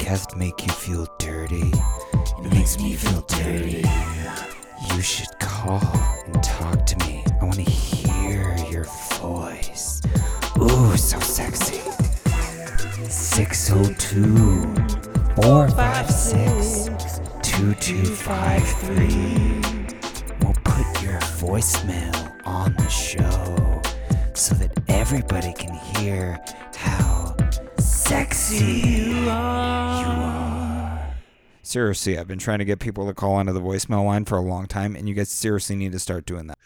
podcast make you feel dirty? It makes me feel dirty. You should call and talk to me. I want to hear your voice. Ooh, so sexy. 602 456 2253. We'll put your voicemail on the show so that everybody can hear how sexy. Seriously, I've been trying to get people to call onto the voicemail line for a long time, and you guys seriously need to start doing that.